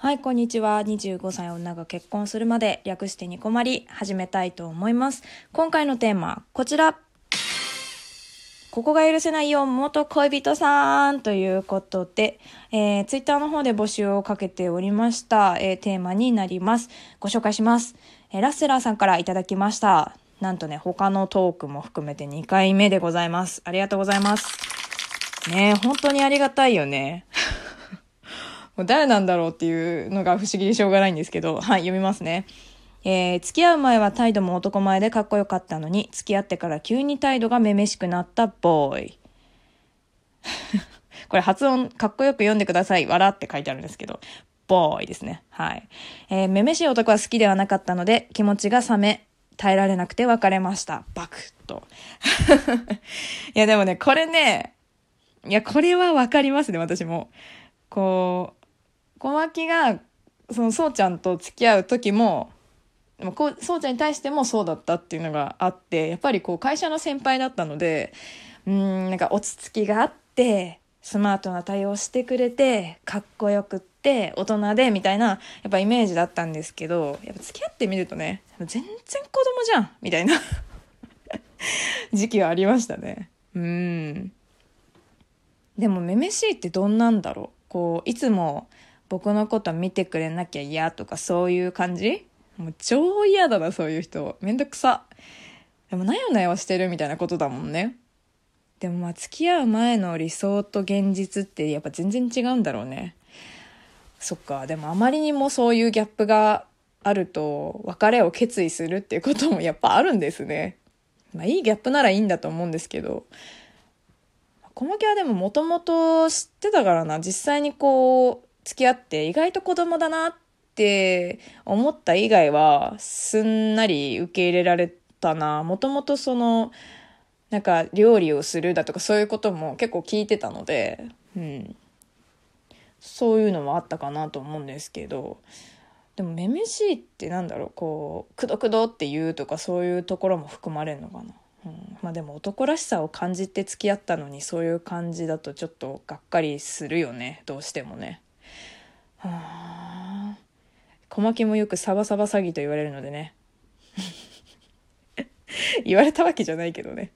はい、こんにちは。25歳女が結婚するまで略してに困り始めたいと思います。今回のテーマ、こちら。ここが許せないよ、元恋人さんということで、えー、ツイッターの方で募集をかけておりました、えーテーマになります。ご紹介します。えーラッセラーさんからいただきました。なんとね、他のトークも含めて2回目でございます。ありがとうございます。ね本当にありがたいよね。もう誰なんだろうっていうのが不思議でしょうがないんですけど、はい、読みますね。えー付き合う前は態度も男前でかっこよかったのに、付き合ってから急に態度がめめしくなったボーイ。これ発音かっこよく読んでください。笑って書いてあるんですけど、ボーイですね。はい。えーめめしい男は好きではなかったので、気持ちが冷め、耐えられなくて別れました。バクッと。いやでもね、これね、いや、これはわかりますね、私も。こう、小牧が、その、そうちゃんと付き合う時も、でもこう、そうちゃんに対してもそうだったっていうのがあって、やっぱりこう、会社の先輩だったので、うん、なんか落ち着きがあって、スマートな対応してくれて、かっこよくって、大人で、みたいな、やっぱイメージだったんですけど、やっぱ付き合ってみるとね、全然子供じゃんみたいな 時期はありましたね。うん。でも、めめしいってどんなんだろうこう、いつも僕のこと見てくれなきゃ嫌とかそういう感じ？もう超嫌だな、そういう人。めんどくさ。でも、なよなよしてるみたいなことだもんね。でもまあ、付き合う前の理想と現実ってやっぱ全然違うんだろうね。そっか。でもあまりにもそういうギャップがあると、別れを決意するっていうこともやっぱあるんですね。まあ、いいギャップならいいんだと思うんですけど。小牧はでももともと知ってたからな実際にこう付き合って意外と子供だなって思った以外はすんなり受け入れられたな。もともとそのなんか料理をするだとかそういうことも結構聞いてたので、うん、そういうのもあったかなと思うんですけど。でもめめしいってなんだろう。こうくどくどって言うとかそういうところも含まれるのかな。うん、まあでも男らしさを感じて付き合ったのにそういう感じだとちょっとがっかりするよね。どうしてもね。はあ小牧もよくサバサバ詐欺と言われるのでね 言われたわけじゃないけどね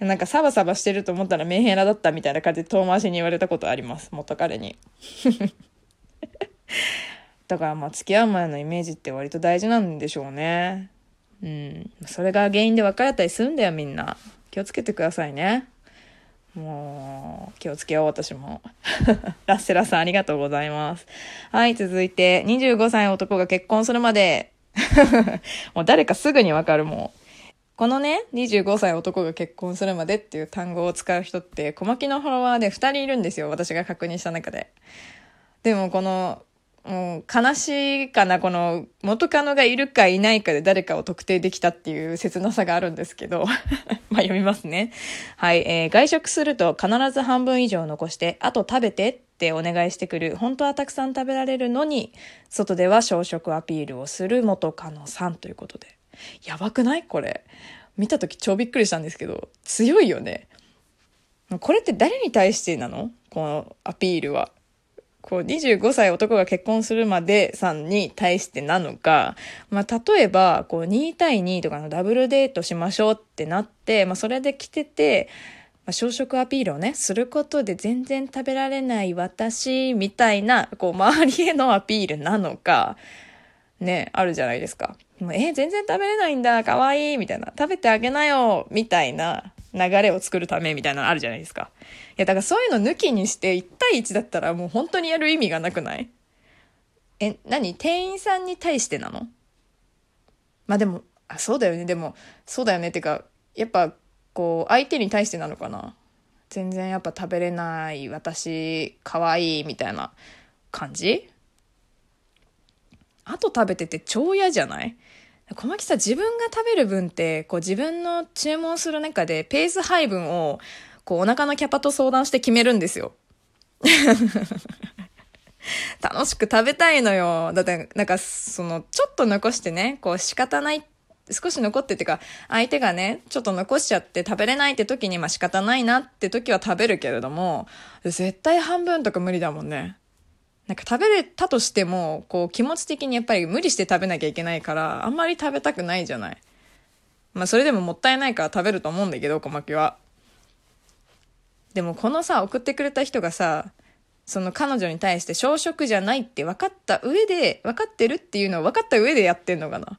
なんかサバサバしてると思ったらメンヘラだったみたいな感じで遠回しに言われたことあります元彼に だからまあ付き合う前のイメージって割と大事なんでしょうねうん。それが原因で別れたりするんだよ、みんな。気をつけてくださいね。もう、気をつけよう、私も。ラッセラさん、ありがとうございます。はい、続いて、25歳男が結婚するまで、もう誰かすぐにわかる、もう。このね、25歳男が結婚するまでっていう単語を使う人って、小牧のフォロワーで2人いるんですよ、私が確認した中で。でもこの、もう悲しいかな、この元カノがいるかいないかで誰かを特定できたっていう切なさがあるんですけど、まあ読みますね。はい、えー外食すると必ず半分以上残して、あと食べてってお願いしてくる。本当はたくさん食べられるのに、外では小食アピールをする元カノさんということで。やばくないこれ。見た時超びっくりしたんですけど、強いよね。これって誰に対してなの？このアピールは。こう25歳男が結婚するまでさんに対してなのか、まあ、例えばこう2対2とかのダブルデートしましょうってなって、まあ、それで来てて、まあ、小食アピールをねすることで全然食べられない私みたいなこう周りへのアピールなのかねあるじゃないですか。もうえ全然食べれないんだかわいいみたいな食べてあげなよみたいな流れを作るためみたいなのあるじゃないですか。いや、だからそういうの抜きにして1対1だったらもう本当にやる意味がなくない？え、何？店員さんに対してなの？まあでも、あ、そうだよね。でも、そうだよね。ってか、やっぱ、こう、相手に対してなのかな？全然やっぱ食べれない私、可愛いみたいな感じ？あと食べてて超嫌じゃない？小牧さん自分が食べる分ってこう自分の注文する中でペース配分をこうお腹のキャパと相談して決めるんですよ。楽しく食べたいのよ。だってなんかそのちょっと残してねこう仕方ない少し残ってっていうか相手がねちょっと残しちゃって食べれないって時にまあ仕方ないなって時は食べるけれども絶対半分とか無理だもんね。なんか食べれたとしても、こう気持ち的にやっぱり無理して食べなきゃいけないから、あんまり食べたくないじゃない。まあそれでももったいないから食べると思うんだけど、小牧は。でもこのさ、送ってくれた人がさ、その彼女に対して小食じゃないって分かった上で、分かってるっていうのを分かった上でやってんのかな。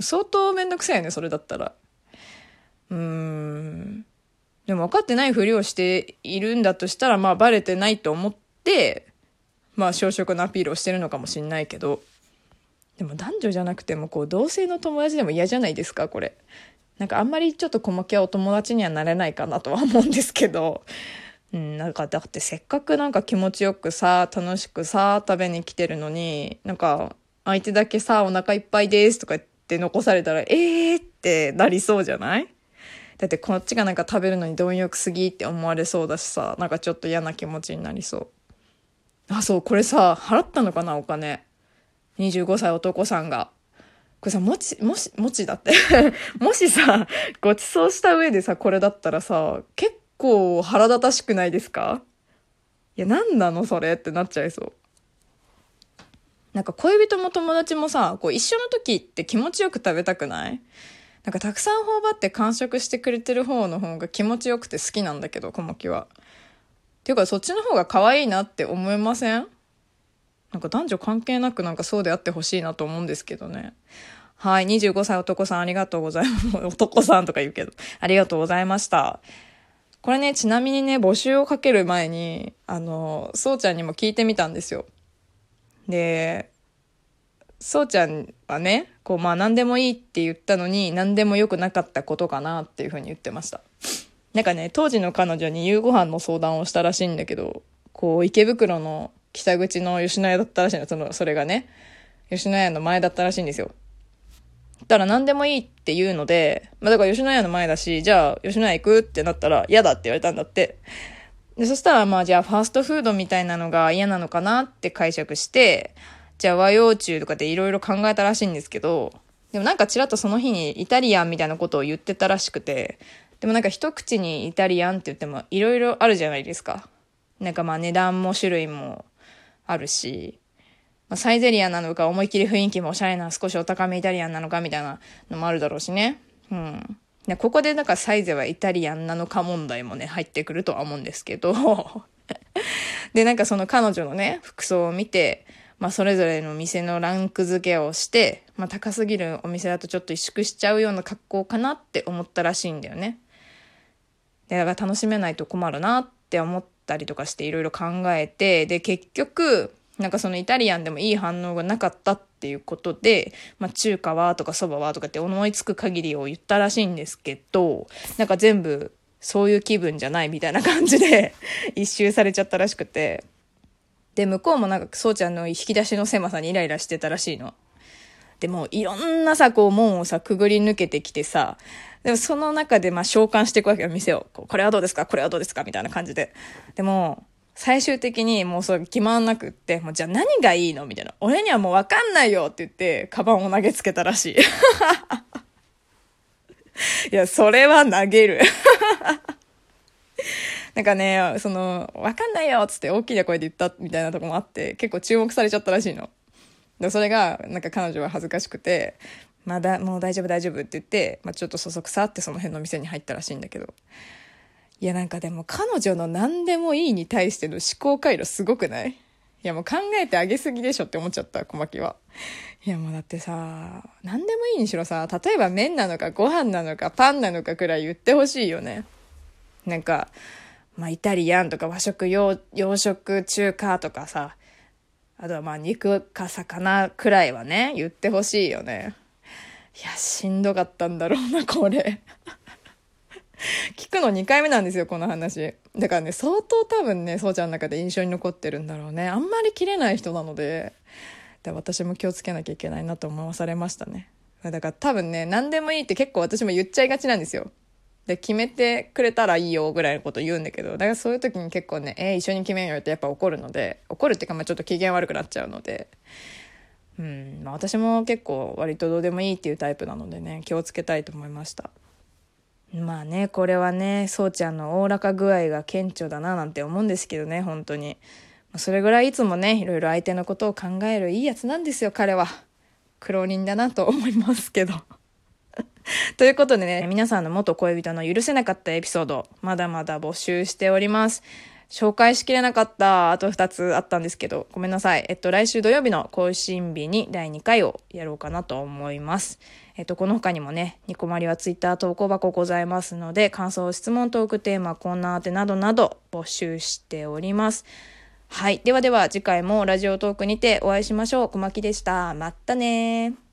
相当めんどくさいよね、それだったら。うーん。でも分かってないふりをしているんだとしたら、まあバレてないと思って、まあ小食のアピールをしてるのかもしんないけど。でも男女じゃなくても、こう、同性の友達でも嫌じゃないですか、これ。なんかあんまりちょっと小牧はお友達にはなれないかなとは思うんですけど。うん、なんかだってせっかくなんか気持ちよくさ、楽しくさ、食べに来てるのに、なんか相手だけさ、お腹いっぱいですとか言って残されたら、えーってなりそうじゃない？だってこっちがなんか食べるのに貪欲すぎって思われそうだしさ、なんかちょっと嫌な気持ちになりそう。あ、そう、これさ、払ったのかな、お金。25歳男さんが。これさ、もち、もし、もちだって もしさ、ご馳走した上でさ、これだったらさ、結構腹立たしくないですか？いや、何なのそれってなっちゃいそう。なんか恋人も友達もさ、こう一緒の時って気持ちよく食べたくない？なんかたくさん頬張って完食してくれてる方の方が気持ちよくて好きなんだけど、小牧は。ていうかそっちの方が可愛いなって思いません？なんか男女関係なくなんかそうであってほしいなと思うんですけどね。はい、25歳男さんありがとうございます。男さんとか言うけど、ありがとうございました。これね、ちなみにね、募集をかける前に、あの、そうちゃんにも聞いてみたんですよ。で、そうちゃんはね、こう、まあ何でもいいって言ったのに、何でも良くなかったことかなっていうふうに言ってました。なんかね、当時の彼女に夕ご飯の相談をしたらしいんだけど、こう、池袋の北口の吉野家だったらしいの、その、それがね、吉野家の前だったらしいんですよ。たら何でもいいって言うので、まあだから吉野家の前だし、じゃあ吉野家行くってなったら嫌だって言われたんだって。で、そしたらまあじゃあファーストフードみたいなのが嫌なのかなって解釈して、じゃあ和洋中とかでいろいろ考えたらしいんですけど、でもなんかちらっとその日にイタリアンみたいなことを言ってたらしくて、でもなんか一口にイタリアンって言ってもいろいろあるじゃないですか。なんかまあ値段も種類もあるし、まあ、サイゼリアなのか、思いっきり雰囲気もおしゃれな少しお高めイタリアンなのかみたいなのもあるだろうしね。うん。でここでなんかサイゼはイタリアンなのか問題もね、入ってくるとは思うんですけど。で、なんかその彼女のね、服装を見て、まあそれぞれの店のランク付けをして、まあ高すぎるお店だとちょっと萎縮しちゃうような格好かなって思ったらしいんだよね。だから楽しめないと困るなって思ったりとかしていろいろ考えて、で、結局、なんかそのイタリアンでもいい反応がなかったっていうことで、まあ中華はとかそばはとかって思いつく限りを言ったらしいんですけど、なんか全部そういう気分じゃないみたいな感じで 一周されちゃったらしくて。で、向こうもなんかそうちゃんの引き出しの狭さにイライラしてたらしいの。でもいろんなさ、こう門をさ、くぐり抜けてきてさ、でもその中でまあ召喚していくわけよ、店を。これはどうですか？これはどうですか？みたいな感じで。でも、最終的にもうそれ決まんなくって、もうじゃあ何がいいの？みたいな。俺にはもうわかんないよって言って、カバンを投げつけたらしい。いや、それは投げる。なんかね、その、わかんないよっつって大きな声で言ったみたいなとこもあって、結構注目されちゃったらしいの。でそれが、なんか彼女は恥ずかしくて、まだ、もう大丈夫大丈夫って言って、まあ、ちょっとそそくさってその辺の店に入ったらしいんだけど。いやなんかでも彼女の何でもいいに対しての思考回路すごくない？いやもう考えてあげすぎでしょって思っちゃった、小牧は。いやもうだってさ、何でもいいにしろさ、例えば麺なのかご飯なのかパンなのかくらい言ってほしいよね。なんか、まあイタリアンとか和食洋、洋食中華とかさ、あとはまあ肉か魚くらいはね、言ってほしいよね。いや、しんどかったんだろうな、これ。聞くの2回目なんですよ、この話。だからね、相当多分ね、そうちゃんの中で印象に残ってるんだろうね。あんまり切れない人なので、で私も気をつけなきゃいけないなと思わされましたね。だから多分ね、何でもいいって結構私も言っちゃいがちなんですよ。で、決めてくれたらいいよぐらいのこと言うんだけど、だからそういう時に結構ね、えー、一緒に決めようってやっぱ怒るので、怒るっていうかまあちょっと機嫌悪くなっちゃうので、うん、まあ私も結構割とどうでもいいっていうタイプなのでね、気をつけたいと思いました。まあね、これはね、そうちゃんのおおらか具合が顕著だななんて思うんですけどね、本当に。それぐらいいつもね、いろいろ相手のことを考えるいいやつなんですよ、彼は。苦労人だなと思いますけど。ということでね、皆さんの元恋人の許せなかったエピソード、まだまだ募集しております。紹介しきれなかったあと2つあったんですけど、ごめんなさい。えっと、来週土曜日の更新日に第2回をやろうかなと思います。えっと、この他にもね、ニコマリはツイッター投稿箱ございますので、感想、質問、トークテーマ、コーナー宛てなどなど募集しております。はい。ではでは次回もラジオトークにてお会いしましょう。小牧でした。まったね